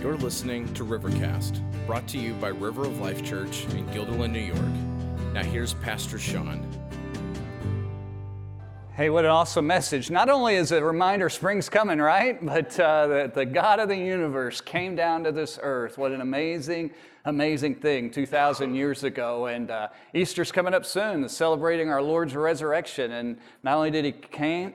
You're listening to Rivercast, brought to you by River of Life Church in Guilderland, New York. Now, here's Pastor Sean. Hey, what an awesome message. Not only is it a reminder spring's coming, right? But uh, that the God of the universe came down to this earth. What an amazing, amazing thing 2,000 years ago. And uh, Easter's coming up soon, celebrating our Lord's resurrection. And not only did he came,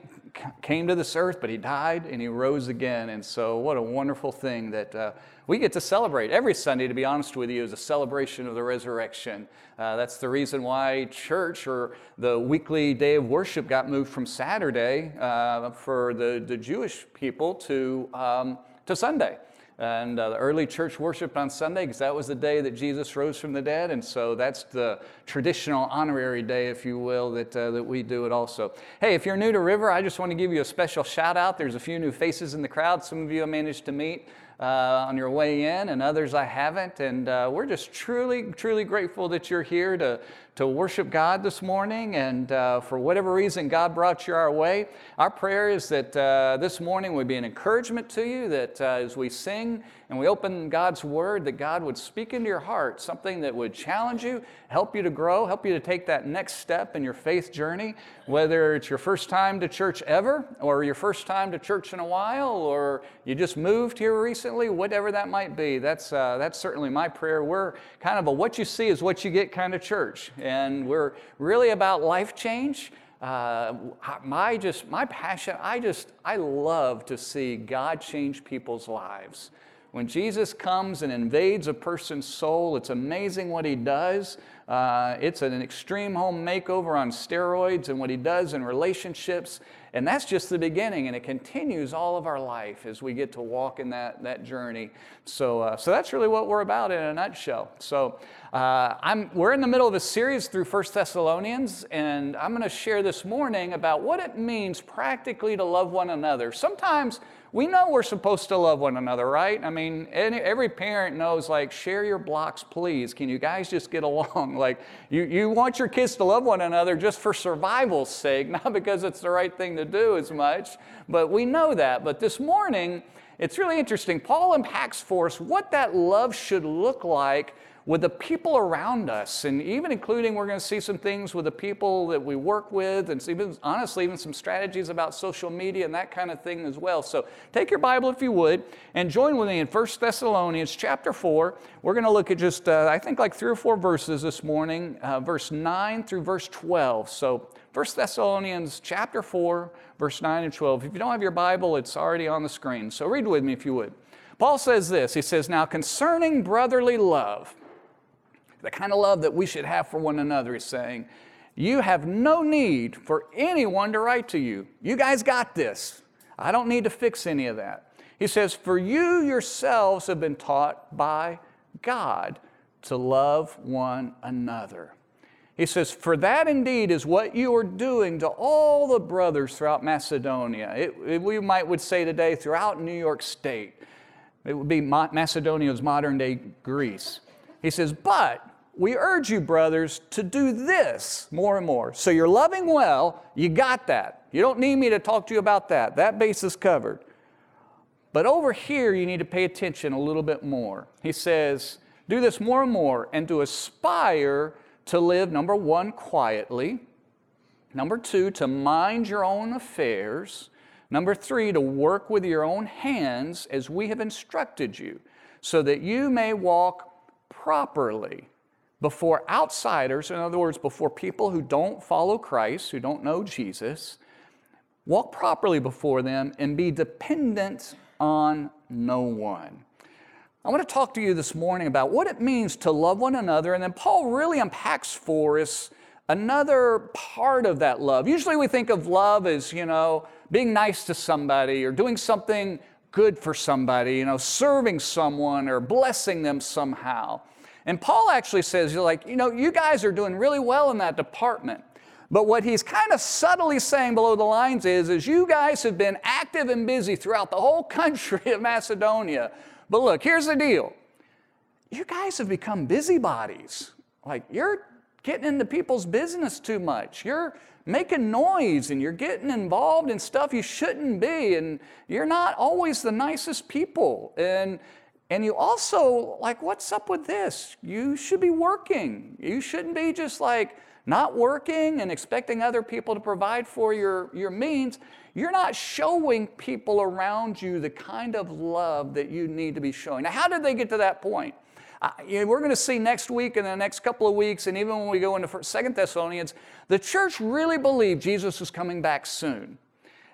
came to this earth, but he died and he rose again. And so, what a wonderful thing that uh, we get to celebrate. Every Sunday, to be honest with you, is a celebration of the resurrection. Uh, that's the reason why church or the weekly day of worship got moved from Saturday uh, for the, the Jewish people to, um, to Sunday. And uh, the early church worshiped on Sunday because that was the day that Jesus rose from the dead. And so that's the traditional honorary day, if you will, that, uh, that we do it also. Hey, if you're new to River, I just want to give you a special shout out. There's a few new faces in the crowd. Some of you I managed to meet uh, on your way in, and others I haven't. And uh, we're just truly, truly grateful that you're here to, to worship God this morning. And uh, for whatever reason God brought you our way, our prayer is that uh, this morning would be an encouragement to you, that uh, as we sing and we open God's Word, that God would speak into your heart something that would challenge you, help you to grow, help you to take that next step in your faith journey, whether it's your first time to church ever, or your first time to church in a while, or you just moved here recently, whatever that might be. That's, uh, that's certainly my prayer. We're kind of a what you see is what you get kind of church, and we're really about life change. Uh, my just my passion i just i love to see god change people's lives when Jesus comes and invades a person's soul, it's amazing what he does. Uh, it's an extreme home makeover on steroids and what he does in relationships. And that's just the beginning, and it continues all of our life as we get to walk in that, that journey. So, uh, so that's really what we're about in a nutshell. So uh, I'm, we're in the middle of a series through First Thessalonians, and I'm going to share this morning about what it means practically to love one another. Sometimes we know we're supposed to love one another, right? I mean, any, every parent knows, like, share your blocks, please. Can you guys just get along? Like, you, you want your kids to love one another just for survival's sake, not because it's the right thing to do as much, but we know that. But this morning, it's really interesting. Paul unpacks for us what that love should look like with the people around us, and even including we're going to see some things with the people that we work with, and even honestly, even some strategies about social media and that kind of thing as well. So take your Bible if you would, and join with me in 1 Thessalonians chapter 4. We're going to look at just, uh, I think, like three or four verses this morning, uh, verse 9 through verse 12. So 1 Thessalonians chapter 4, verse 9 and 12. If you don't have your Bible, it's already on the screen. So read with me if you would. Paul says this He says, Now concerning brotherly love, the kind of love that we should have for one another, is saying, You have no need for anyone to write to you. You guys got this. I don't need to fix any of that. He says, For you yourselves have been taught by God to love one another. He says, For that indeed is what you are doing to all the brothers throughout Macedonia. It, it, we might would say today throughout New York State. It would be Macedonia's modern day Greece. He says, But we urge you, brothers, to do this more and more. So you're loving well, you got that. You don't need me to talk to you about that. That base is covered. But over here, you need to pay attention a little bit more. He says, Do this more and more, and to aspire to live, number one, quietly. Number two, to mind your own affairs. Number three, to work with your own hands as we have instructed you, so that you may walk properly before outsiders, in other words, before people who don't follow Christ, who don't know Jesus, walk properly before them and be dependent on no one. I want to talk to you this morning about what it means to love one another, and then Paul really unpacks for us another part of that love. Usually we think of love as, you know, being nice to somebody or doing something good for somebody, you know, serving someone or blessing them somehow. And Paul actually says, you're like, you know, you guys are doing really well in that department. But what he's kind of subtly saying below the lines is, is you guys have been active and busy throughout the whole country of Macedonia. But look, here's the deal. You guys have become busybodies. Like you're getting into people's business too much. You're making noise and you're getting involved in stuff you shouldn't be. And you're not always the nicest people. And And you also, like, what's up with this? You should be working. You shouldn't be just like not working and expecting other people to provide for your, your means. You're not showing people around you the kind of love that you need to be showing. Now, how did they get to that point? Uh, you know, we're going to see next week and the next couple of weeks, and even when we go into Second Thessalonians, the church really believed Jesus was coming back soon.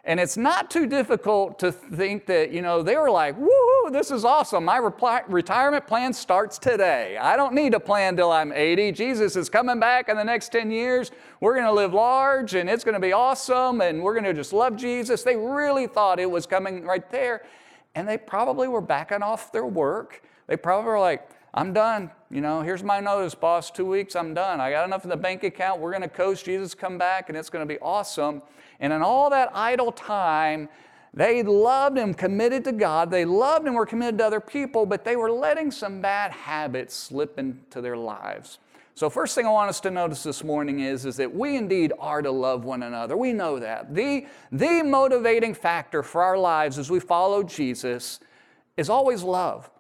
And it's not too difficult to think that, you know, they were like, woohoo, this is awesome. My repli- retirement plan starts today. I don't need a plan till I'm 80. Jesus is coming back in the next 10 years. We're going to live large and it's going to be awesome and we're going to just love Jesus. They really thought it was coming right there. And they probably were backing off their work. They probably were like, I'm done. You know, here's my notice, boss. Two weeks, I'm done. I got enough in the bank account. We're going to coast. Jesus come back, and it's going to be awesome. And in all that idle time, they loved and committed to God. They loved and were committed to other people, but they were letting some bad habits slip into their lives. So, first thing I want us to notice this morning is, is that we indeed are to love one another. We know that. The, the motivating factor for our lives as we follow Jesus is always love.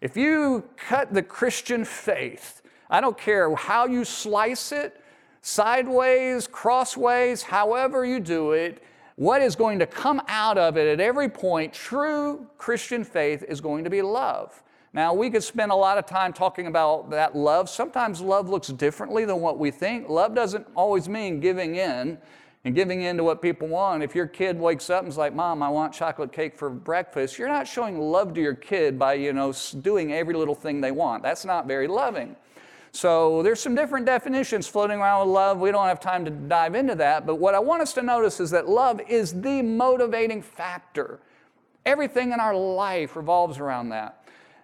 If you cut the Christian faith, I don't care how you slice it, sideways, crossways, however you do it, what is going to come out of it at every point, true Christian faith is going to be love. Now, we could spend a lot of time talking about that love. Sometimes love looks differently than what we think. Love doesn't always mean giving in and giving in to what people want. If your kid wakes up and is like, Mom, I want chocolate cake for breakfast, you're not showing love to your kid by, you know, doing every little thing they want. That's not very loving. So there's some different definitions floating around with love. We don't have time to dive into that, but what I want us to notice is that love is the motivating factor. Everything in our life revolves around that.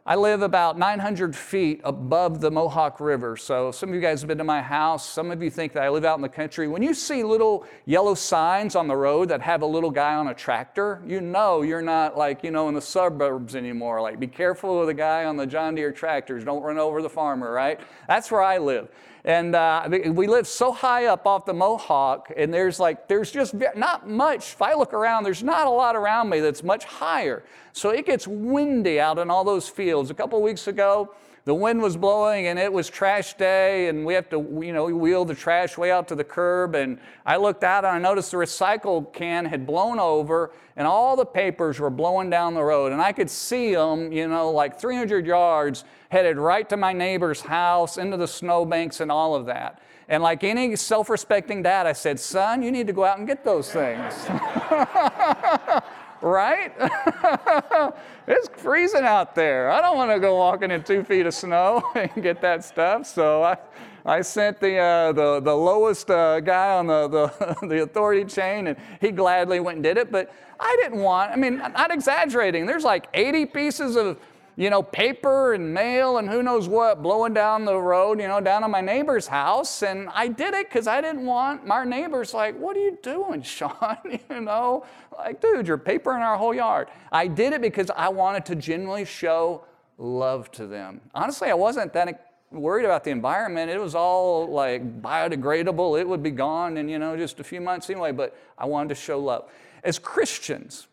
I live about 900 feet above the Mohawk River. So, some of you guys have been to my house. Some of you think that I live out in the country. When you see little yellow signs on the road that have a little guy on a tractor, you know you're not like, you know, in the suburbs anymore. Like, be careful of the guy on the John Deere tractors. Don't run over the farmer, right? That's where I live. And uh, we live so high up off the Mohawk, and there's like, there's just not much. If I look around, there's not a lot around me that's much higher. So it gets windy out in all those fields. A couple weeks ago, the wind was blowing and it was trash day and we have to you know wheel the trash way out to the curb. And i looked out and i noticed the recycle can had blown over and all the papers were blowing down the road. And i could see them you know like 300 yards headed right to my neighbor's house into the snowbanks and all of that. And like any self-respecting dad i said son you need to go out and get those things right? it's freezing out there. I don't want to go walking in two feet of snow and get that stuff. So I, I sent the, uh, the, the lowest uh, guy on the, the, the authority chain, and he gladly went and did it. But I didn't want, I mean, I'm not exaggerating, there's like 80 pieces of you know, paper and mail and who knows what blowing down the road, you know, down on my neighbor's house. And I did it because I didn't want my neighbors like, what are you doing, Sean? you know, like, dude, you're papering our whole yard. I did it because I wanted to genuinely show love to them. Honestly, I wasn't that worried about the environment. It was all like biodegradable. It would be gone in, you know, just a few months anyway, but I wanted to show love. As Christians,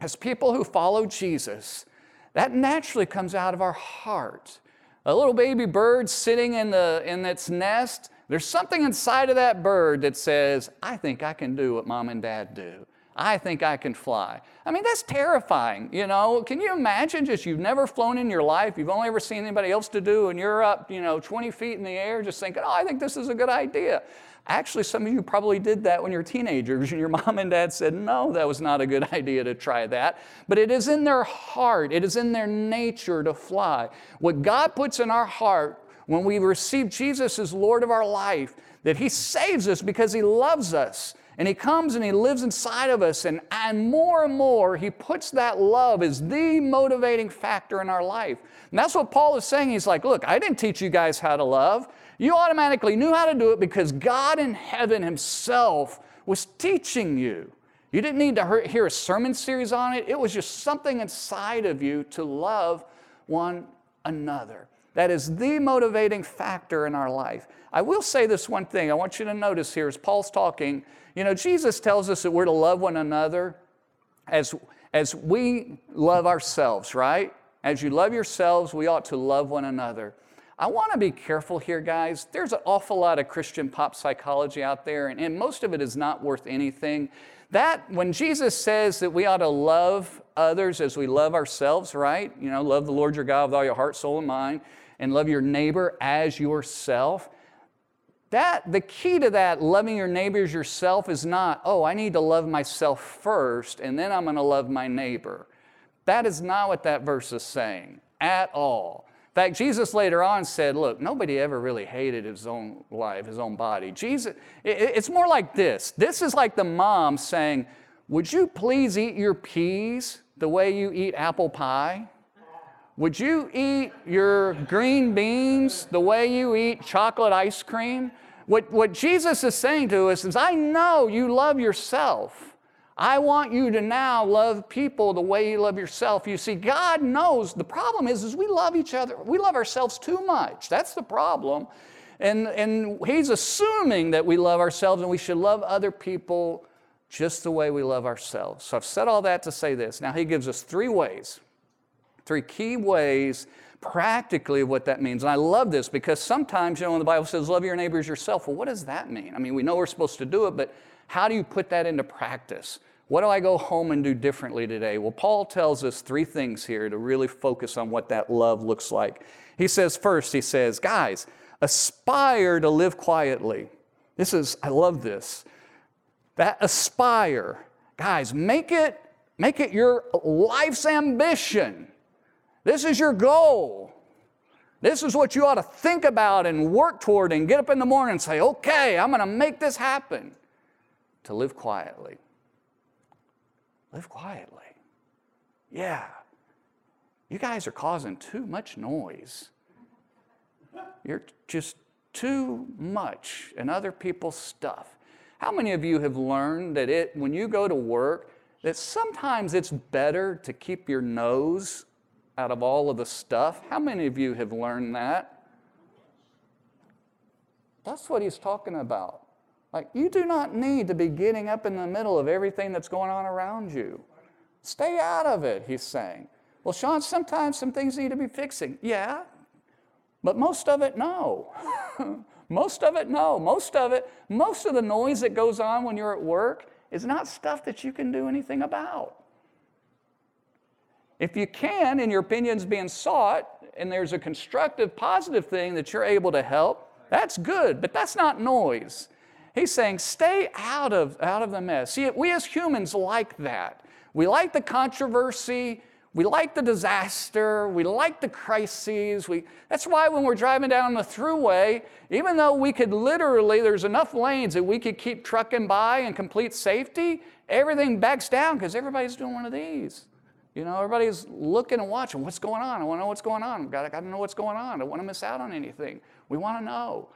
as people who follow Jesus, that naturally comes out of our heart. A little baby bird sitting in, the, in its nest, there's something inside of that bird that says, I think I can do what mom and dad do. I think I can fly. I mean, that's terrifying, you know. Can you imagine just you've never flown in your life, you've only ever seen anybody else to do, and you're up, you know, 20 feet in the air just thinking, oh, I think this is a good idea. Actually, some of you probably did that when you were teenagers and your mom and dad said, no, that was not a good idea to try that. But it is in their heart, it is in their nature to fly. What God puts in our heart when we receive Jesus as Lord of our life, that He saves us because He loves us. And He comes and He lives inside of us, and, and more and more, He puts that love as the motivating factor in our life. And that's what Paul is saying. He's like, Look, I didn't teach you guys how to love. You automatically knew how to do it because God in heaven Himself was teaching you. You didn't need to hear a sermon series on it, it was just something inside of you to love one another. That is the motivating factor in our life. I will say this one thing I want you to notice here as Paul's talking. You know, Jesus tells us that we're to love one another as, as we love ourselves, right? As you love yourselves, we ought to love one another. I want to be careful here, guys. There's an awful lot of Christian pop psychology out there, and, and most of it is not worth anything. That, when Jesus says that we ought to love others as we love ourselves, right? You know, love the Lord your God with all your heart, soul, and mind, and love your neighbor as yourself. That, the key to that, loving your neighbors yourself, is not, oh, I need to love myself first, and then I'm going to love my neighbor. That is not what that verse is saying at all. In fact, Jesus later on said, Look, nobody ever really hated his own life, his own body. Jesus, it's more like this. This is like the mom saying, Would you please eat your peas the way you eat apple pie? Would you eat your green beans the way you eat chocolate ice cream? What, what Jesus is saying to us is, I know you love yourself. I want you to now love people the way you love yourself. You see, God knows the problem is, is we love each other. We love ourselves too much. That's the problem. And, and He's assuming that we love ourselves and we should love other people just the way we love ourselves. So I've said all that to say this. Now He gives us three ways, three key ways practically of what that means. And I love this because sometimes, you know, when the Bible says love your neighbors yourself, well, what does that mean? I mean, we know we're supposed to do it, but how do you put that into practice? What do I go home and do differently today? Well, Paul tells us three things here to really focus on what that love looks like. He says, first, he says, guys, aspire to live quietly. This is, I love this. That aspire, guys, make it, make it your life's ambition. This is your goal. This is what you ought to think about and work toward and get up in the morning and say, okay, I'm going to make this happen. To live quietly. Live quietly. Yeah. You guys are causing too much noise. You're just too much in other people's stuff. How many of you have learned that it when you go to work that sometimes it's better to keep your nose out of all of the stuff? How many of you have learned that? That's what he's talking about. Like, you do not need to be getting up in the middle of everything that's going on around you. Stay out of it, he's saying. Well, Sean, sometimes some things need to be fixing. Yeah, but most of it, no. most of it, no. Most of it, most of the noise that goes on when you're at work is not stuff that you can do anything about. If you can, and your opinion's being sought, and there's a constructive, positive thing that you're able to help, that's good, but that's not noise. He's saying, stay out of, out of the mess. See, we as humans like that. We like the controversy. We like the disaster. We like the crises. We, that's why when we're driving down the throughway, even though we could literally, there's enough lanes that we could keep trucking by in complete safety, everything backs down because everybody's doing one of these. You know, everybody's looking and watching what's going on. I want to know what's going on. I've got to know what's going on. I don't want to miss out on anything. We want to know.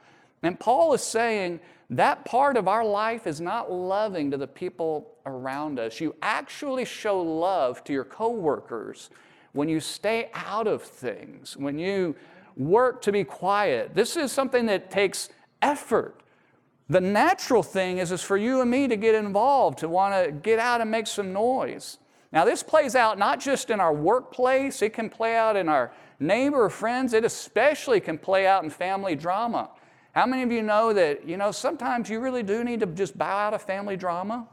And Paul is saying that part of our life is not loving to the people around us. You actually show love to your coworkers when you stay out of things, when you work to be quiet. This is something that takes effort. The natural thing is, is for you and me to get involved, to want to get out and make some noise. Now, this plays out not just in our workplace, it can play out in our neighbor, or friends, it especially can play out in family drama. How many of you know that, you know, sometimes you really do need to just bow out of family drama?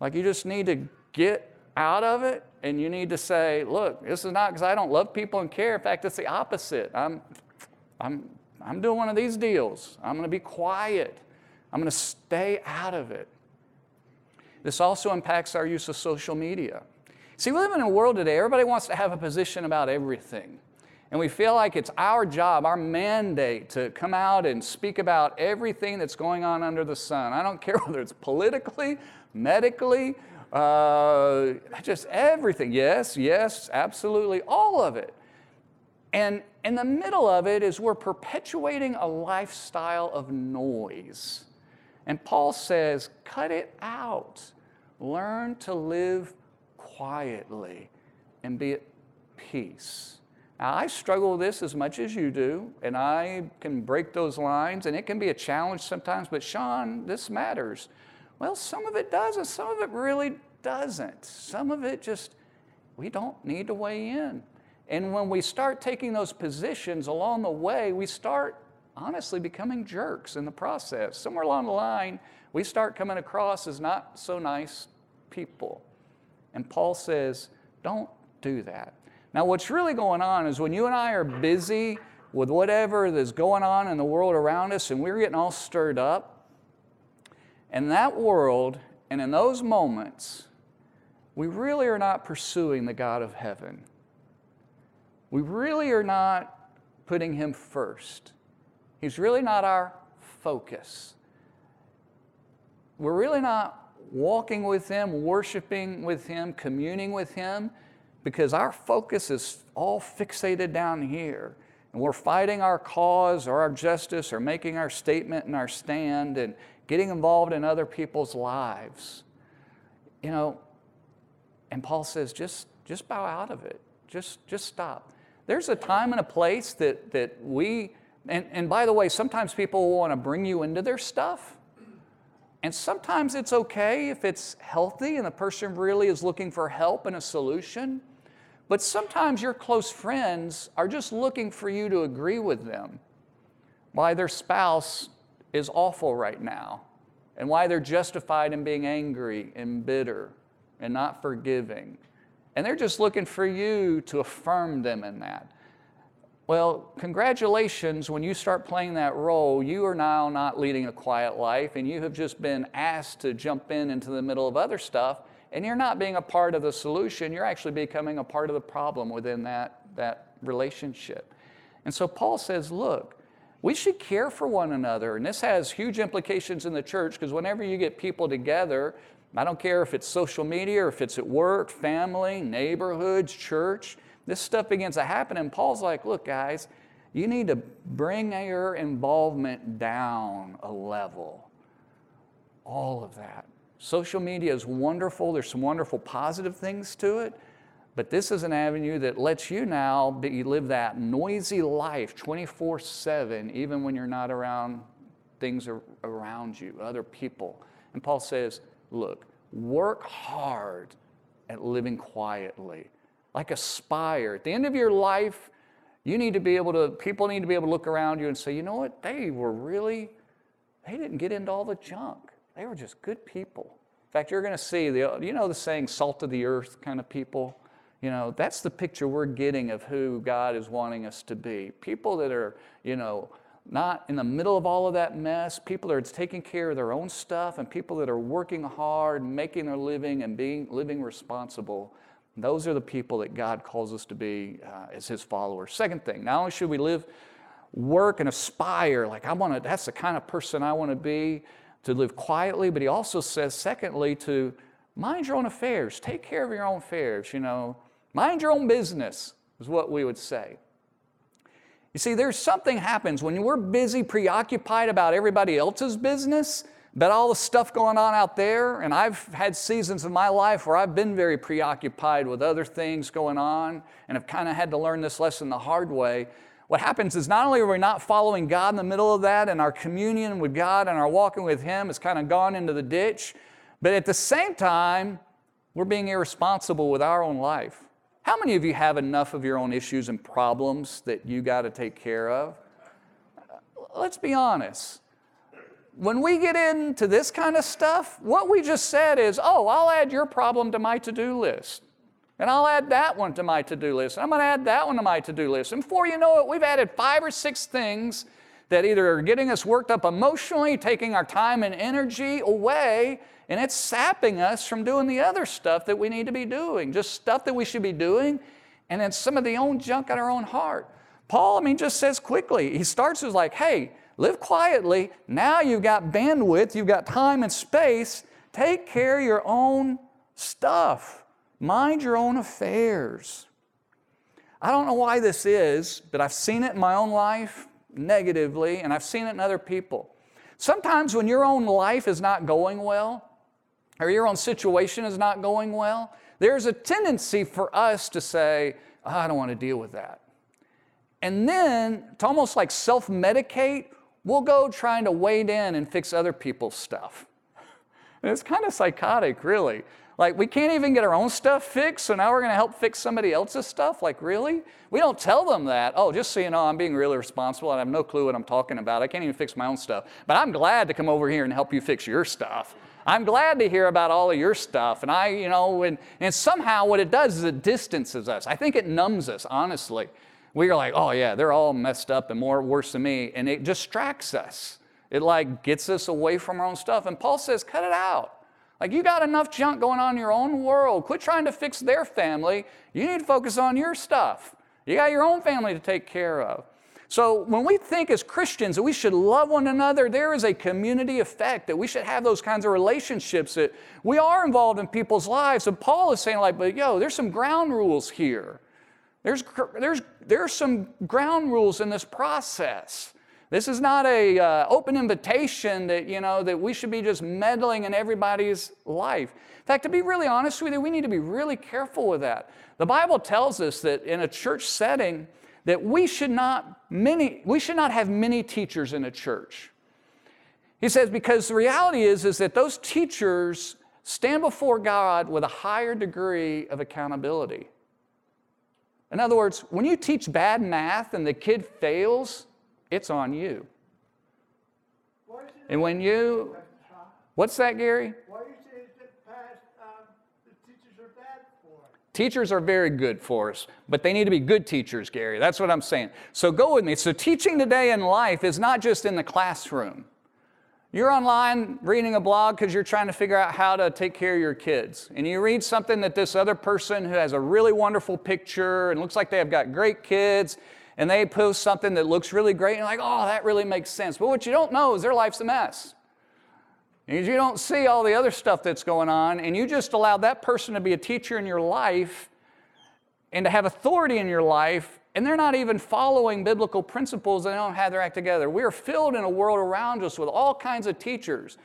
Like you just need to get out of it and you need to say, look, this is not because I don't love people and care. In fact, it's the opposite. I'm, I'm, I'm doing one of these deals. I'm going to be quiet. I'm going to stay out of it. This also impacts our use of social media. See, we live in a world today, everybody wants to have a position about everything. And we feel like it's our job, our mandate to come out and speak about everything that's going on under the sun. I don't care whether it's politically, medically, uh, just everything. Yes, yes, absolutely, all of it. And in the middle of it is we're perpetuating a lifestyle of noise. And Paul says, cut it out. Learn to live quietly and be at peace. Now, I struggle with this as much as you do, and I can break those lines, and it can be a challenge sometimes, but Sean, this matters. Well, some of it does, and some of it really doesn't. Some of it just, we don't need to weigh in. And when we start taking those positions along the way, we start honestly becoming jerks in the process. Somewhere along the line, we start coming across as not so nice people. And Paul says, don't do that. Now, what's really going on is when you and I are busy with whatever is going on in the world around us and we're getting all stirred up, in that world and in those moments, we really are not pursuing the God of heaven. We really are not putting Him first. He's really not our focus. We're really not walking with Him, worshiping with Him, communing with Him, because our focus is all fixated down here. And we're fighting our cause or our justice or making our statement and our stand and getting involved in other people's lives. You know, and Paul says, just, just bow out of it. Just, just stop. There's a time and a place that, that we, and, and by the way, sometimes people want to bring you into their stuff. And sometimes it's okay if it's healthy and the person really is looking for help and a solution. But sometimes your close friends are just looking for you to agree with them why their spouse is awful right now and why they're justified in being angry and bitter and not forgiving. And they're just looking for you to affirm them in that. Well, congratulations, when you start playing that role, you are now not leading a quiet life and you have just been asked to jump in into the middle of other stuff and you're not being a part of the solution, you're actually becoming a part of the problem within that, that relationship. And so Paul says, look, we should care for one another. And this has huge implications in the church because whenever you get people together, I don't care if it's social media or if it's at work, family, neighborhoods, church, this stuff begins to happen. And Paul's like, look, guys, you need to bring your involvement down a level. All of that. Social media is wonderful. There's some wonderful positive things to it. But this is an avenue that lets you now be, live that noisy life 24 7, even when you're not around things around you, other people. And Paul says, look, work hard at living quietly, like aspire. At the end of your life, you need to be able to, people need to be able to look around you and say, you know what, they were really, they didn't get into all the junk. They were just good people. In fact, you're going to see, the, you know the saying, salt of the earth kind of people? You know, that's the picture we're getting of who God is wanting us to be. People that are, you know, not in the middle of all of that mess, people that are taking care of their own stuff, and people that are working hard, making their living, and being living responsible. Those are the people that God calls us to be uh, as His followers. Second thing, not only should we live, work, and aspire, like I want to, that's the kind of person I want to be, to live quietly, but He also says, secondly, to mind your own affairs, take care of your own affairs, you know, mind your own business, is what we would say. You see, there's something happens when we're busy, preoccupied about everybody else's business, about all the stuff going on out there. And I've had seasons of my life where I've been very preoccupied with other things going on and have kind of had to learn this lesson the hard way. What happens is not only are we not following God in the middle of that, and our communion with God and our walking with Him has kind of gone into the ditch, but at the same time, we're being irresponsible with our own life. How many of you have enough of your own issues and problems that you got to take care of? Uh, let's be honest. When we get into this kind of stuff, what we just said is, oh, I'll add your problem to my to do list. And I'll add that one to my to do list. I'm going to add that one to my to do list. And before you know it, we've added five or six things that either are getting us worked up emotionally, taking our time and energy away, and it's sapping us from doing the other stuff that we need to be doing, just stuff that we should be doing, and then some of the own junk in our own heart. Paul, I mean, just says quickly, he starts with like, hey, live quietly. Now you've got bandwidth, you've got time and space. Take care of your own stuff, mind your own affairs. I don't know why this is, but I've seen it in my own life negatively, and I've seen it in other people. Sometimes when your own life is not going well, or your own situation is not going well, there's a tendency for us to say, oh, I don't want to deal with that. And then, to almost like self medicate, we'll go trying to wade in and fix other people's stuff. And it's kind of psychotic, really. Like, we can't even get our own stuff fixed, so now we're going to help fix somebody else's stuff? Like, really? We don't tell them that. Oh, just so you know, I'm being really responsible and I have no clue what I'm talking about. I can't even fix my own stuff. But I'm glad to come over here and help you fix your stuff. I'm glad to hear about all of your stuff. And I, you know, and, and somehow what it does is it distances us. I think it numbs us, honestly. We are like, oh, yeah, they're all messed up and more worse than me. And it distracts us. It like gets us away from our own stuff. And Paul says, cut it out. Like, you got enough junk going on in your own world. Quit trying to fix their family. You need to focus on your stuff. You got your own family to take care of. So, when we think as Christians that we should love one another, there is a community effect that we should have those kinds of relationships that we are involved in people's lives. And Paul is saying, like, but yo, there's some ground rules here. There's, there's, there's some ground rules in this process. This is not a uh, open invitation that you know that we should be just meddling in everybody's life. In fact, to be really honest with you, we need to be really careful with that. The Bible tells us that in a church setting that we should not many we should not have many teachers in a church. He says because the reality is is that those teachers stand before God with a higher degree of accountability. In other words, when you teach bad math and the kid fails, it's on you. And when you, what's that, Gary? Teachers are very good for us, but they need to be good teachers, Gary. That's what I'm saying. So go with me. So teaching today in life is not just in the classroom. You're online reading a blog because you're trying to figure out how to take care of your kids. And you read something that this other person who has a really wonderful picture and looks like they have got great kids and they post something that looks really great, and you're like, oh, that really makes sense. But what you don't know is their life's a mess. And you don't see all the other stuff that's going on, and you just allow that person to be a teacher in your life and to have authority in your life, and they're not even following biblical principles, they don't have their act together. We are filled in a world around us with all kinds of teachers.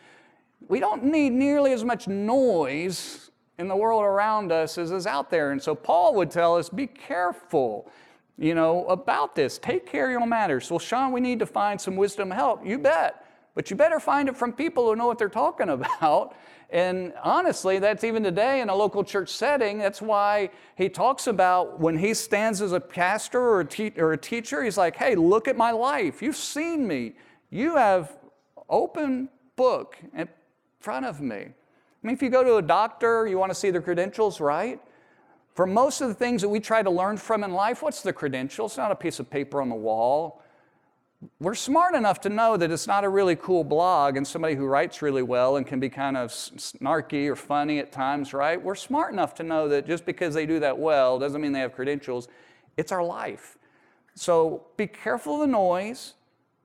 We don't need nearly as much noise in the world around us as is out there. And so Paul would tell us be careful you know, about this. Take care of your matters. Well, Sean, we need to find some wisdom help. You bet. But you better find it from people who know what they're talking about. And honestly, that's even today in a local church setting. That's why he talks about when he stands as a pastor or a, te- or a teacher, he's like, hey, look at my life. You've seen me. You have open book in front of me. I mean, if you go to a doctor, you want to see their credentials, right? For most of the things that we try to learn from in life, what's the credential? It's not a piece of paper on the wall. We're smart enough to know that it's not a really cool blog and somebody who writes really well and can be kind of snarky or funny at times, right? We're smart enough to know that just because they do that well doesn't mean they have credentials. It's our life. So be careful of the noise.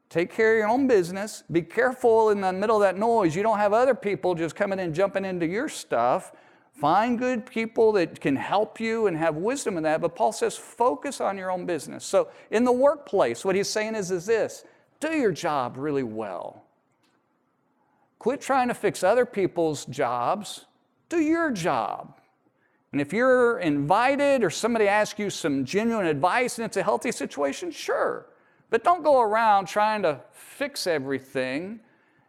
Take care of your own business. Be careful in the middle of that noise. You don't have other people just coming in, jumping into your stuff. Find good people that can help you and have wisdom in that. But Paul says, focus on your own business. So in the workplace, what he's saying is, is this do your job really well. Quit trying to fix other people's jobs, do your job. And if you're invited or somebody asks you some genuine advice and it's a healthy situation, sure. But don't go around trying to fix everything.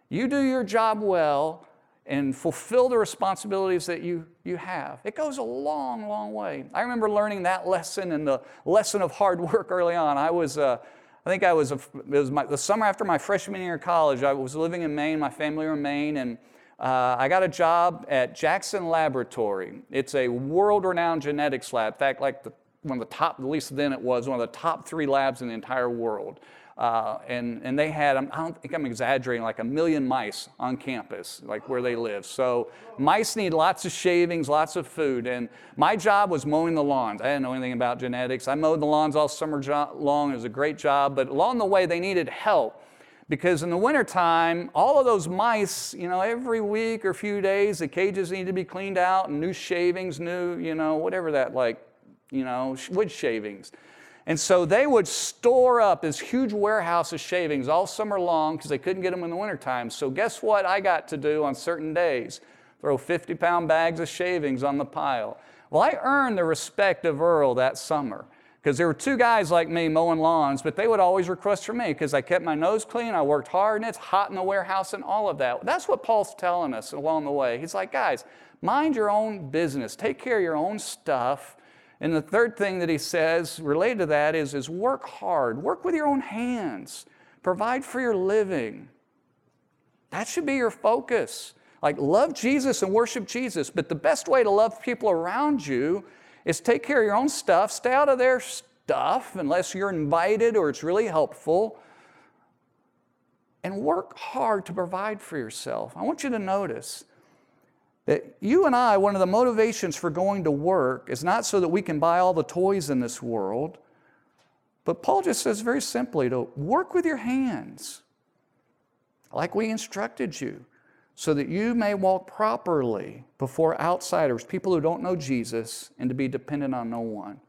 You do your job well and fulfill the responsibilities that you, you have. It goes a long, long way. I remember learning that lesson and the lesson of hard work early on. I was, uh, I think I was, a, it was my, the summer after my freshman year of college. I was living in Maine, my family were in Maine, and uh, I got a job at Jackson Laboratory. It's a world renowned genetics lab. In fact, like the, one of the top, at least then it was, one of the top three labs in the entire world. Uh, and, and they had, I don't think I'm exaggerating, like a million mice on campus, like where they live. So mice need lots of shavings, lots of food. And my job was mowing the lawns. I didn't know anything about genetics. I mowed the lawns all summer jo- long. It was a great job. But along the way, they needed help because in the wintertime, all of those mice, you know, every week or few days, the cages need to be cleaned out and new shavings, new, you know, whatever that like, you know, wood shavings. And so they would store up this huge warehouse of shavings all summer long because they couldn't get them in the wintertime. So, guess what I got to do on certain days? Throw 50 pound bags of shavings on the pile. Well, I earned the respect of Earl that summer because there were two guys like me mowing lawns, but they would always request for me because I kept my nose clean, I worked hard, and it's hot in the warehouse and all of that. That's what Paul's telling us along the way. He's like, guys, Mind your own business, take care of your own stuff. And the third thing that he says related to that is, is work hard, work with your own hands, provide for your living. That should be your focus. Like, love Jesus and worship Jesus, but the best way to love people around you is take care of your own stuff, stay out of their stuff unless you're invited or it's really helpful, and work hard to provide for yourself. I want you to notice that you and I, one of the motivations for going to work is not so that we can buy all the toys in this world, but Paul just says very simply to work with your hands like we instructed you so that you may walk properly before outsiders, people who don't know Jesus, and to be dependent on no one.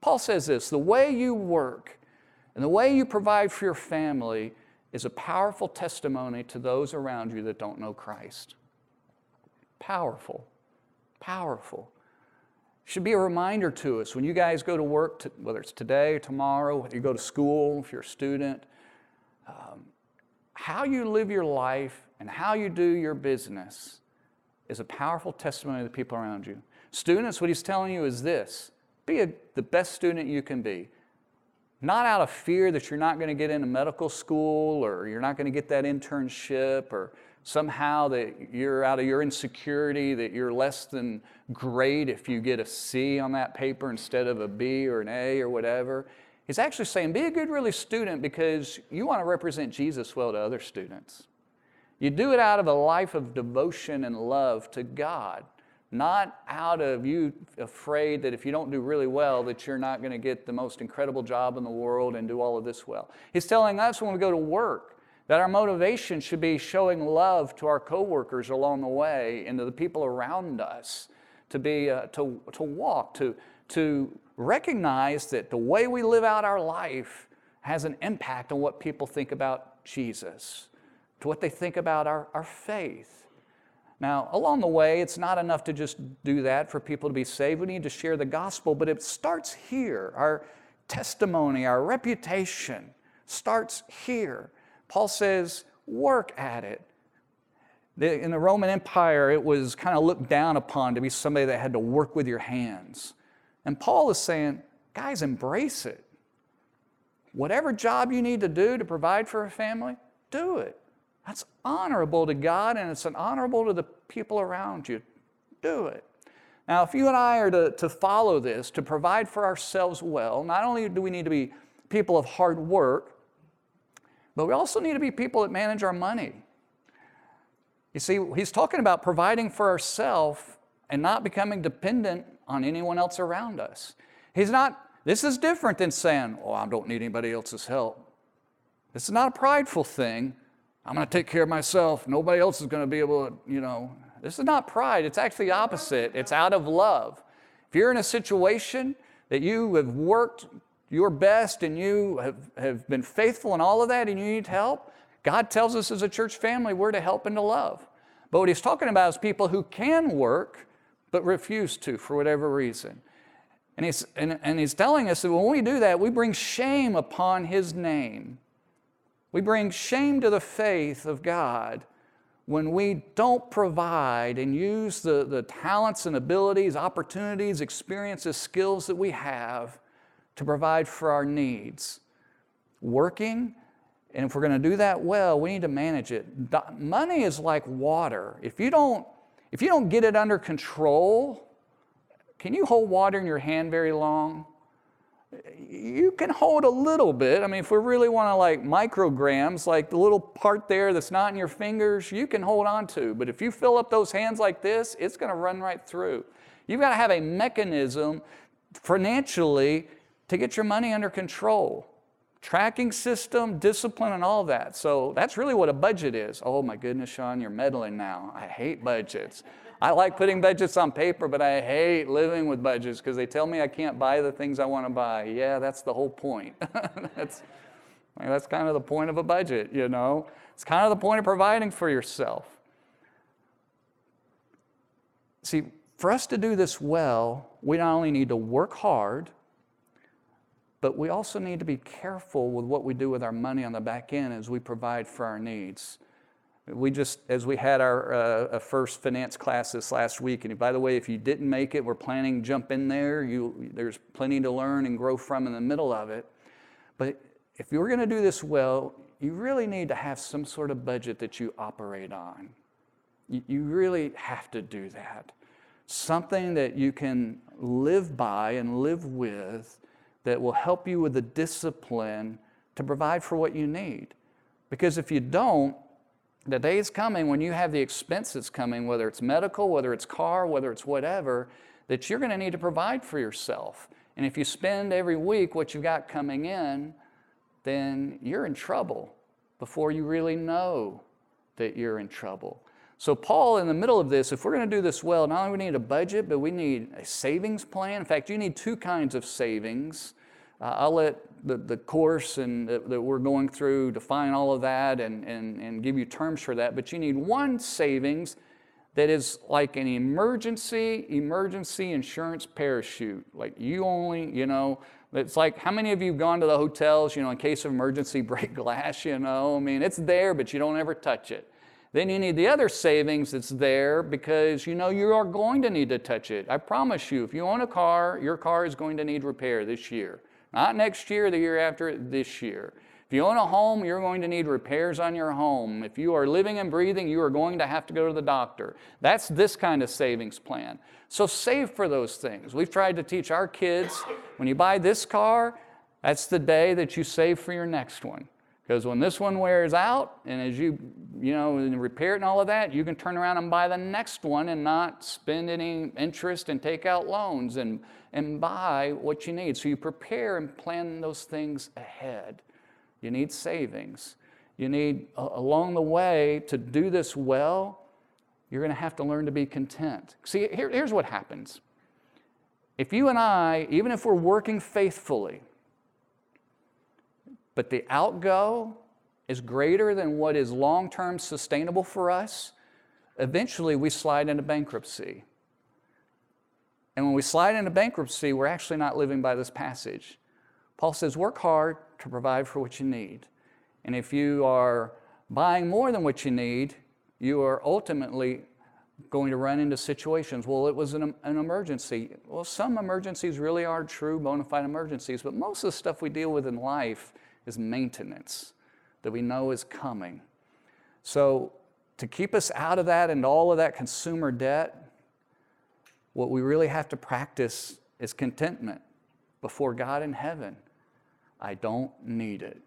Paul says this the way you work and the way you provide for your family is a powerful testimony to those around you that don't know Christ. Powerful. Powerful. Should be a reminder to us when you guys go to work, to, whether it's today or tomorrow, whether you go to school, if you're a student, um, how you live your life and how you do your business is a powerful testimony to the people around you. Students, what he's telling you is this be a, the best student you can be. Not out of fear that you're not going to get into medical school or you're not going to get that internship or somehow that you're out of your insecurity that you're less than great if you get a C on that paper instead of a B or an A or whatever. He's actually saying be a good, really student because you want to represent Jesus well to other students. You do it out of a life of devotion and love to God not out of you afraid that if you don't do really well that you're not going to get the most incredible job in the world and do all of this well he's telling us when we go to work that our motivation should be showing love to our coworkers along the way and to the people around us to be uh, to, to walk to to recognize that the way we live out our life has an impact on what people think about jesus to what they think about our, our faith now, along the way, it's not enough to just do that for people to be saved. We need to share the gospel, but it starts here. Our testimony, our reputation starts here. Paul says, work at it. In the Roman Empire, it was kind of looked down upon to be somebody that had to work with your hands. And Paul is saying, guys, embrace it. Whatever job you need to do to provide for a family, do it. That's honorable to God and it's an honorable to the people around you. Do it. Now, if you and I are to, to follow this, to provide for ourselves well, not only do we need to be people of hard work, but we also need to be people that manage our money. You see, he's talking about providing for ourselves and not becoming dependent on anyone else around us. He's not, this is different than saying, oh, I don't need anybody else's help. This is not a prideful thing. I'm going to take care of myself. Nobody else is going to be able to, you know. This is not pride, it's actually the opposite. It's out of love. If you're in a situation that you have worked your best and you have, have been faithful in all of that and you need help, God tells us as a church family we're to help and to love. But what he's talking about is people who can work but refuse to for whatever reason. And he's, and, and he's telling us that when we do that, we bring shame upon his name. We bring shame to the faith of God when we don't provide and use the, the talents and abilities, opportunities, experiences, skills that we have to provide for our needs. Working, and if we're going to do that well, we need to manage it. Money is like water. If you don't, if you don't get it under control, can you hold water in your hand very long? you can hold a little bit. I mean, if we really want to like micrograms, like the little part there that's not in your fingers, you can hold on to. But if you fill up those hands like this, it's going to run right through. You've got to have a mechanism financially to get your money under control. Tracking system, discipline, and all that. So that's really what a budget is. Oh my goodness, Sean, you're meddling now. I hate budgets. I like putting budgets on paper, but I hate living with budgets because they tell me I can't buy the things I want to buy. Yeah, that's the whole point. that's, that's kind of the point of a budget, you know? It's kind of the point of providing for yourself. See, for us to do this well, we not only need to work hard, but we also need to be careful with what we do with our money on the back end as we provide for our needs. We just, as we had our uh, first finance class this last week, and by the way, if you didn't make it, we're planning jump in there. You, there's plenty to learn and grow from in the middle of it. But if you're going to do this well, you really need to have some sort of budget that you operate on. You, you really have to do that. Something that you can live by and live with that will help you with the discipline to provide for what you need. Because if you don't, the day is coming when you have the expenses coming, whether it's medical, whether it's car, whether it's whatever, that you're going to need to provide for yourself. And if you spend every week what you've got coming in, then you're in trouble before you really know that you're in trouble. So, Paul, in the middle of this, if we're going to do this well, not only we need a budget, but we need a savings plan. In fact, you need two kinds of savings. Uh, I'll let the, the course and that, that we're going through define all of that and, and, and give you terms for that, but you need one savings that is like an emergency, emergency insurance parachute. Like you only, you know, it's like how many of you have gone to the hotels, you know, in case of emergency, break glass, you know? I mean, it's there, but you don't ever touch it. Then you need the other savings that's there because you know you are going to need to touch it. I promise you, if you own a car, your car is going to need repair this year. Not next year, the year after, this year. If you own a home, you're going to need repairs on your home. If you are living and breathing, you are going to have to go to the doctor. That's this kind of savings plan. So save for those things. We've tried to teach our kids when you buy this car, that's the day that you save for your next one. Because when this one wears out, and as you, you know, repair it and all of that, you can turn around and buy the next one and not spend any interest and take out loans and, and buy what you need. So you prepare and plan those things ahead. You need savings. You need, uh, along the way, to do this well, you're going to have to learn to be content. See, here, here's what happens. If you and I, even if we're working faithfully, but the outgo is greater than what is long term sustainable for us, eventually we slide into bankruptcy. And when we slide into bankruptcy, we're actually not living by this passage. Paul says, work hard to provide for what you need. And if you are buying more than what you need, you are ultimately going to run into situations. Well, it was an, an, emergency. Well, some emergencies really are true bona fide emergencies, but most of the stuff we deal with in life is maintenance that we know is coming. So, to keep us out of that and all of that consumer debt, what we really have to practice is contentment before God in heaven. I don't need it.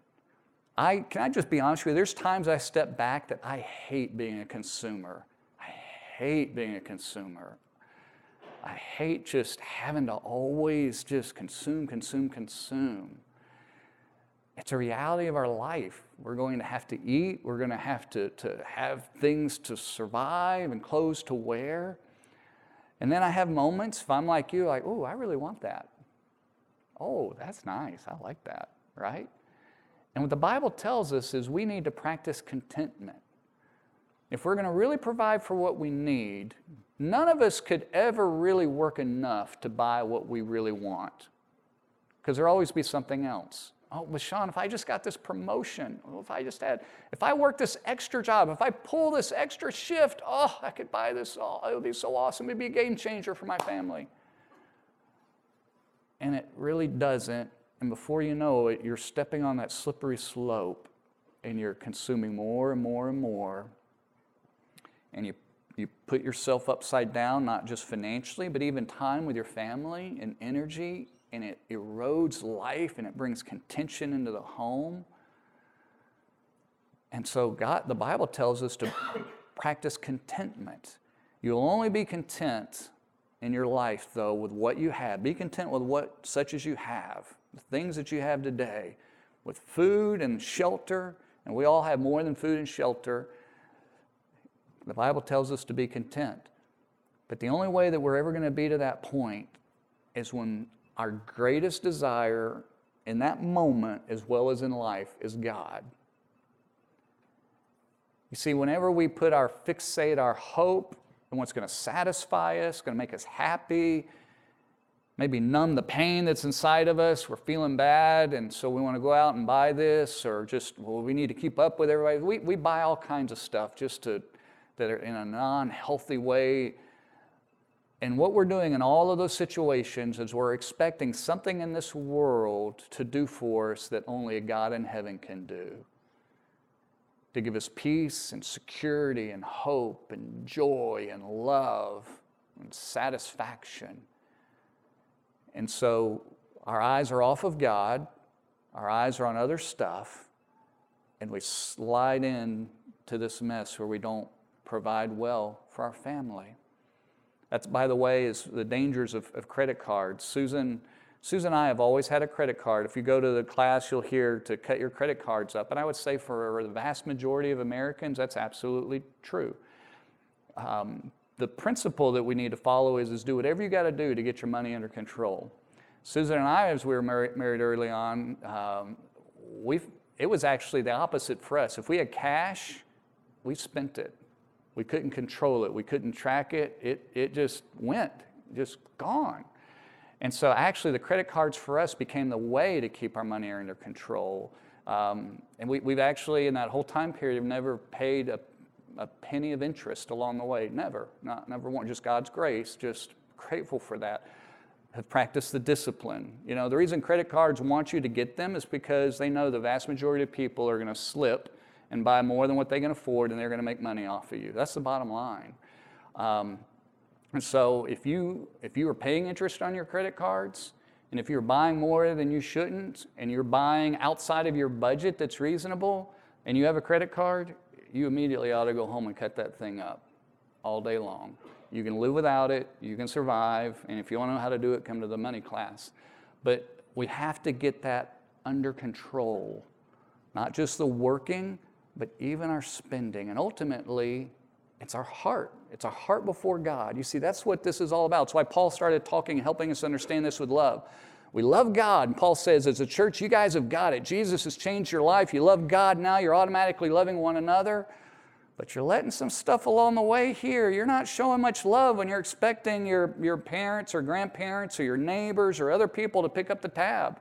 I, can I just be honest with you? There's times I step back that I hate being a consumer. I hate being a consumer. I hate just having to always just consume, consume, consume. It's a reality of our life. We're going to have to eat, we're going to have to, to have things to survive and clothes to wear. And then I have moments, if I'm like you, like, oh, I really want that. Oh, that's nice. I like that, right? And what the Bible tells us is we need to practice contentment. If we're going to really provide for what we need, none of us could ever really work enough to buy what we really want because there'll always be something else. Oh, but Sean, if I just got this promotion, if I just had, if I work this extra job, if I pull this extra shift, oh, I could buy this. Oh, it would be so awesome. It'd be a game changer for my family. And it really doesn't. And before you know it, you're stepping on that slippery slope and you're consuming more and more and more. And you, you put yourself upside down, not just financially, but even time with your family and energy and it erodes life and it brings contention into the home. And so God, the Bible tells us to practice contentment. You'll only be content in your life, though, with what you have. Be content with what such as you have, the things that you have today, with food and shelter, and we all have more than food and shelter. The Bible tells us to be content. But the only way that we're ever going to be to that point is when our greatest desire in that moment, as well as in life, is God. You see, whenever we put our fixate our hope on what's going to satisfy us, going to make us happy, maybe numb the pain that's inside of us. We're feeling bad, and so we want to go out and buy this, or just, well, we need to keep up with everybody. We, we buy all kinds of stuff just to, that are in a non healthy way. And what we're doing in all of those situations is we're expecting something in this world to do for us that only a God in heaven can do. To give us peace and security and hope and joy and love and satisfaction. And so our eyes are off of God, our eyes are on other stuff, and we slide in to this mess where we don't provide well for our family. That's, by the way, is the dangers of, of credit cards. Susan, Susan and I have always had a credit card. If you go to the class, you'll hear to cut your credit cards up. And I would say for the vast majority of Americans, that's absolutely true. Um, the principle that we need to follow is, is do whatever you got to do to get your money under control. Susan and I, as we were married, married early on, um, we it was actually the opposite for us. If we had cash, we spent it. We couldn't control it. We couldn't track it. It, it just went, just gone. And so actually the credit cards for us became the way to keep our money under control. Um, and we, we've actually, in that whole time period, have never paid a a penny of interest along the way. Never, not never one. Just God's grace. Just grateful for that. Have practiced the discipline. You know, the reason credit cards want you to get them is because they know the vast majority of people are going to slip and buy more than what they can afford, and they're going to make money off of you. That's the bottom line. Um, and so, if you if you are paying interest on your credit cards, and if you're buying more than you shouldn't, and you're buying outside of your budget that's reasonable, and you have a credit card, you immediately ought to go home and cut that thing up all day long. You can live without it, you can survive, and if you want to know how to do it, come to the money class. But we have to get that under control. Not just the working, but even our spending. And ultimately, it's our heart. It's our heart before God. You see, that's what this is all about. That's why Paul started talking helping us understand this with love. We love God. And Paul says, as a church, you guys have got it. Jesus has changed your life. You love God now. You're automatically loving one another. But you're letting some stuff along the way here. You're not showing much love when you're expecting your, your parents or grandparents or your neighbors or other people to pick up the tab.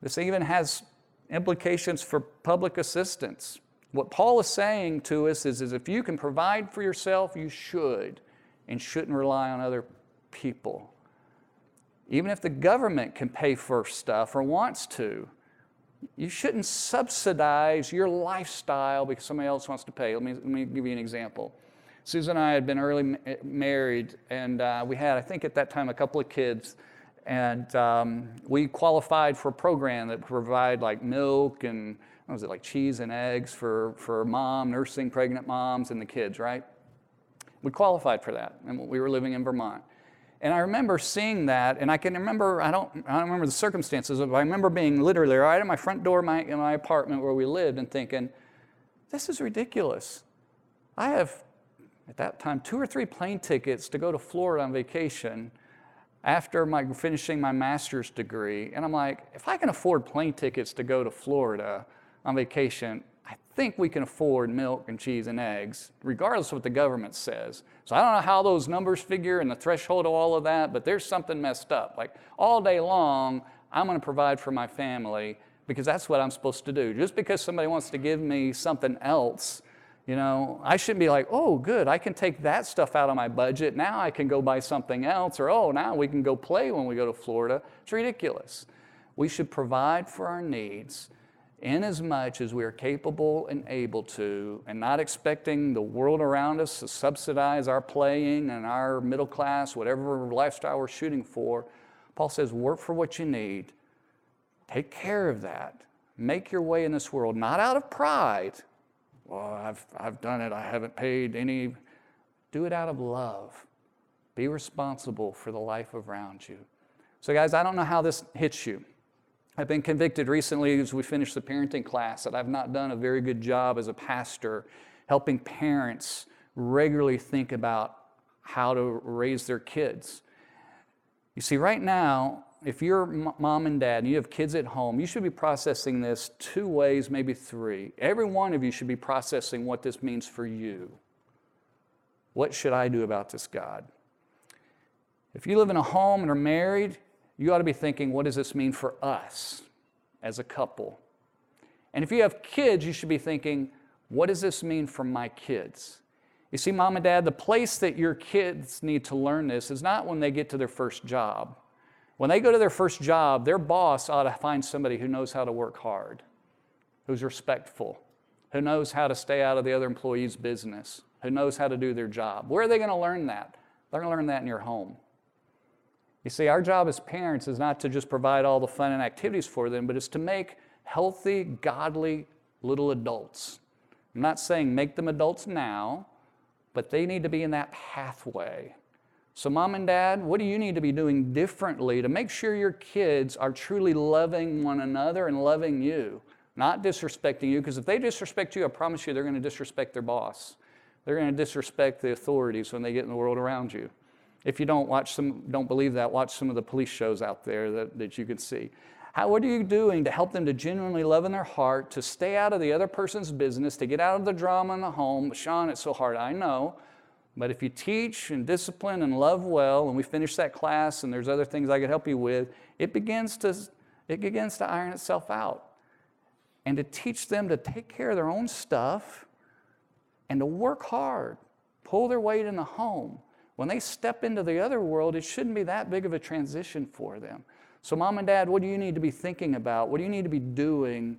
This even has implications for public assistance. What Paul is saying to us is, is if you can provide for yourself, you should and shouldn't rely on other people. Even if the government can pay for stuff or wants to, you shouldn't subsidize your lifestyle because somebody else wants to pay. Let me, let me give you an example. Susan and I had been early married, and uh, we had, I think at that time, a couple of kids. And um, we qualified for a program that provide like milk and what was it like cheese and eggs for, for mom, nursing pregnant moms and the kids, right? We qualified for that, and we were living in Vermont. And I remember seeing that, and I can remember, I don't, I don't remember the circumstances, but I remember being literally right at my front door my, in my apartment where we lived and thinking, this is ridiculous. I have, at that time, two or three plane tickets to go to Florida on vacation after my, finishing my master's degree. And I'm like, if I can afford plane tickets to go to Florida on vacation, I think we can afford milk and cheese and eggs, regardless of what the government says. So I don't know how those numbers figure and the threshold of all of that, but there's something messed up. Like all day long, I'm going to provide for my family because that's what I'm supposed to do. Just because somebody wants to give me something else, you know, I shouldn't be like, oh, good, I can take that stuff out of my budget. Now I can go buy something else, or oh, now we can go play when we go to Florida. It's ridiculous. We should provide for our needs in as much as we are capable and able to, and not expecting the world around us to subsidize our playing and our middle class, whatever lifestyle we're shooting for. Paul says, work for what you need. Take care of that. Make your way in this world, not out of pride. Well, I've, I've done it, I haven't paid any. Do it out of love. Be responsible for the life around you. So, guys, I don't know how this hits you. I've been convicted recently as we finished the parenting class that I've not done a very good job as a pastor helping parents regularly think about how to raise their kids. You see, right now, if you're mom and dad and you have kids at home, you should be processing this two ways, maybe three. Every one of you should be processing what this means for you. What should I do about this, God? If you live in a home and are married, you ought to be thinking, what does this mean for us as a couple? And if you have kids, you should be thinking, what does this mean for my kids? You see, mom and dad, the place that your kids need to learn this is not when they get to their first job. When they go to their first job, their boss ought to find somebody who knows how to work hard, who's respectful, who knows how to stay out of the other employee's business, who knows how to do their job. Where are they going to learn that? They're going to learn that in your home. You see, our job as parents is not to just provide all the fun and activities for them, but it's to make healthy, godly little adults. I'm not saying make them adults now, but they need to be in that pathway. So, mom and dad, what do you need to be doing differently to make sure your kids are truly loving one another and loving you, not disrespecting you? Because if they disrespect you, I promise you they're going to disrespect their boss. They're going to disrespect the authorities when they get in the world around you. If you don't watch some, don't believe that, watch some of the police shows out there that, that you can see. How, what are you doing to help them to genuinely love in their heart, to stay out of the other person's business, to get out of the drama in the home? Sean, it's so hard, I know. But if you teach and discipline and love well, and we finish that class and there's other things I could help you with, it begins to, it begins to iron itself out. And to teach them to take care of their own stuff and to work hard, pull their weight in the home. When they step into the other world, it shouldn't be that big of a transition for them. So, mom and dad, what do you need to be thinking about? What do you need to be doing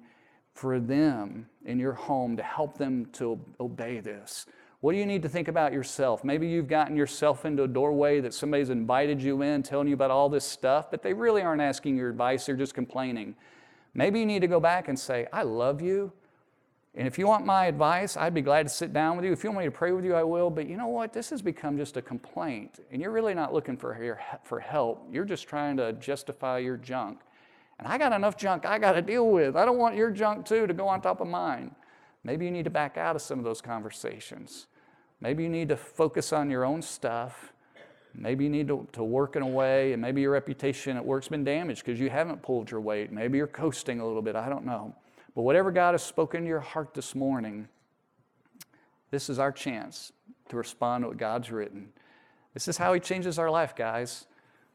for them in your home to help them to obey this? What do you need to think about yourself? Maybe you've gotten yourself into a doorway that somebody's invited you in, telling you about all this stuff, but they really aren't asking your advice, they're just complaining. Maybe you need to go back and say, I love you. And if you want my advice, I'd be glad to sit down with you. If you want me to pray with you, I will. But you know what? This has become just a complaint. And you're really not looking for, your, for help. You're just trying to justify your junk. And I got enough junk I got to deal with. I don't want your junk too to go on top of mine. Maybe you need to back out of some of those conversations. Maybe you need to focus on your own stuff. Maybe you need to, to work in a way, and maybe your reputation at work's been damaged because you haven't pulled your weight. Maybe you're coasting a little bit. I don't know. But whatever God has spoken to your heart this morning, this is our chance to respond to what God's written. This is how He changes our life, guys.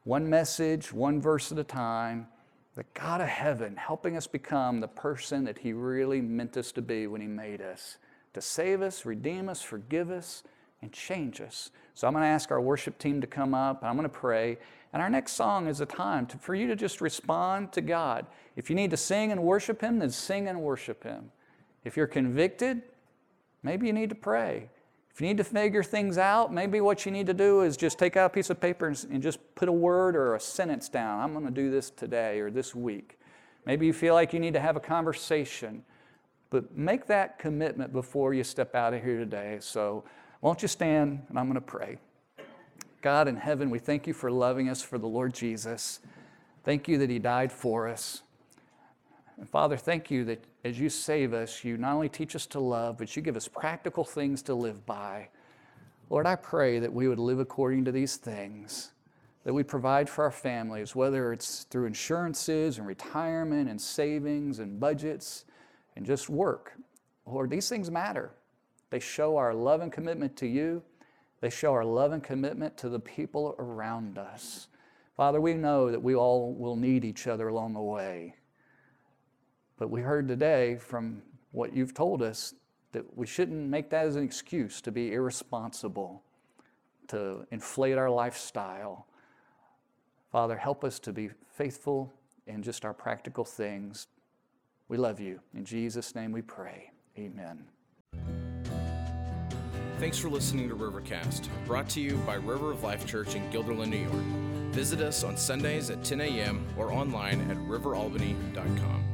One message, one verse at a time. The God of heaven helping us become the person that He really meant us to be when He made us to save us, redeem us, forgive us, and change us. So I'm going to ask our worship team to come up, and I'm going to pray. And our next song is a time to, for you to just respond to God. If you need to sing and worship Him, then sing and worship Him. If you're convicted, maybe you need to pray. If you need to figure things out, maybe what you need to do is just take out a piece of paper and, and just put a word or a sentence down. I'm going to do this today or this week. Maybe you feel like you need to have a conversation, but make that commitment before you step out of here today. So, won't you stand and I'm going to pray. God in heaven, we thank you for loving us for the Lord Jesus. Thank you that He died for us. And Father, thank you that as you save us, you not only teach us to love, but you give us practical things to live by. Lord, I pray that we would live according to these things, that we provide for our families, whether it's through insurances and retirement and savings and budgets and just work. Lord, these things matter. They show our love and commitment to you. They show our love and commitment to the people around us. Father, we know that we all will need each other along the way. But we heard today from what you've told us that we shouldn't make that as an excuse to be irresponsible, to inflate our lifestyle. Father, help us to be faithful in just our practical things. We love you. In Jesus' name we pray. Amen. Thanks for listening to Rivercast, brought to you by River of Life Church in Guilderland, New York. Visit us on Sundays at 10 a.m. or online at riveralbany.com.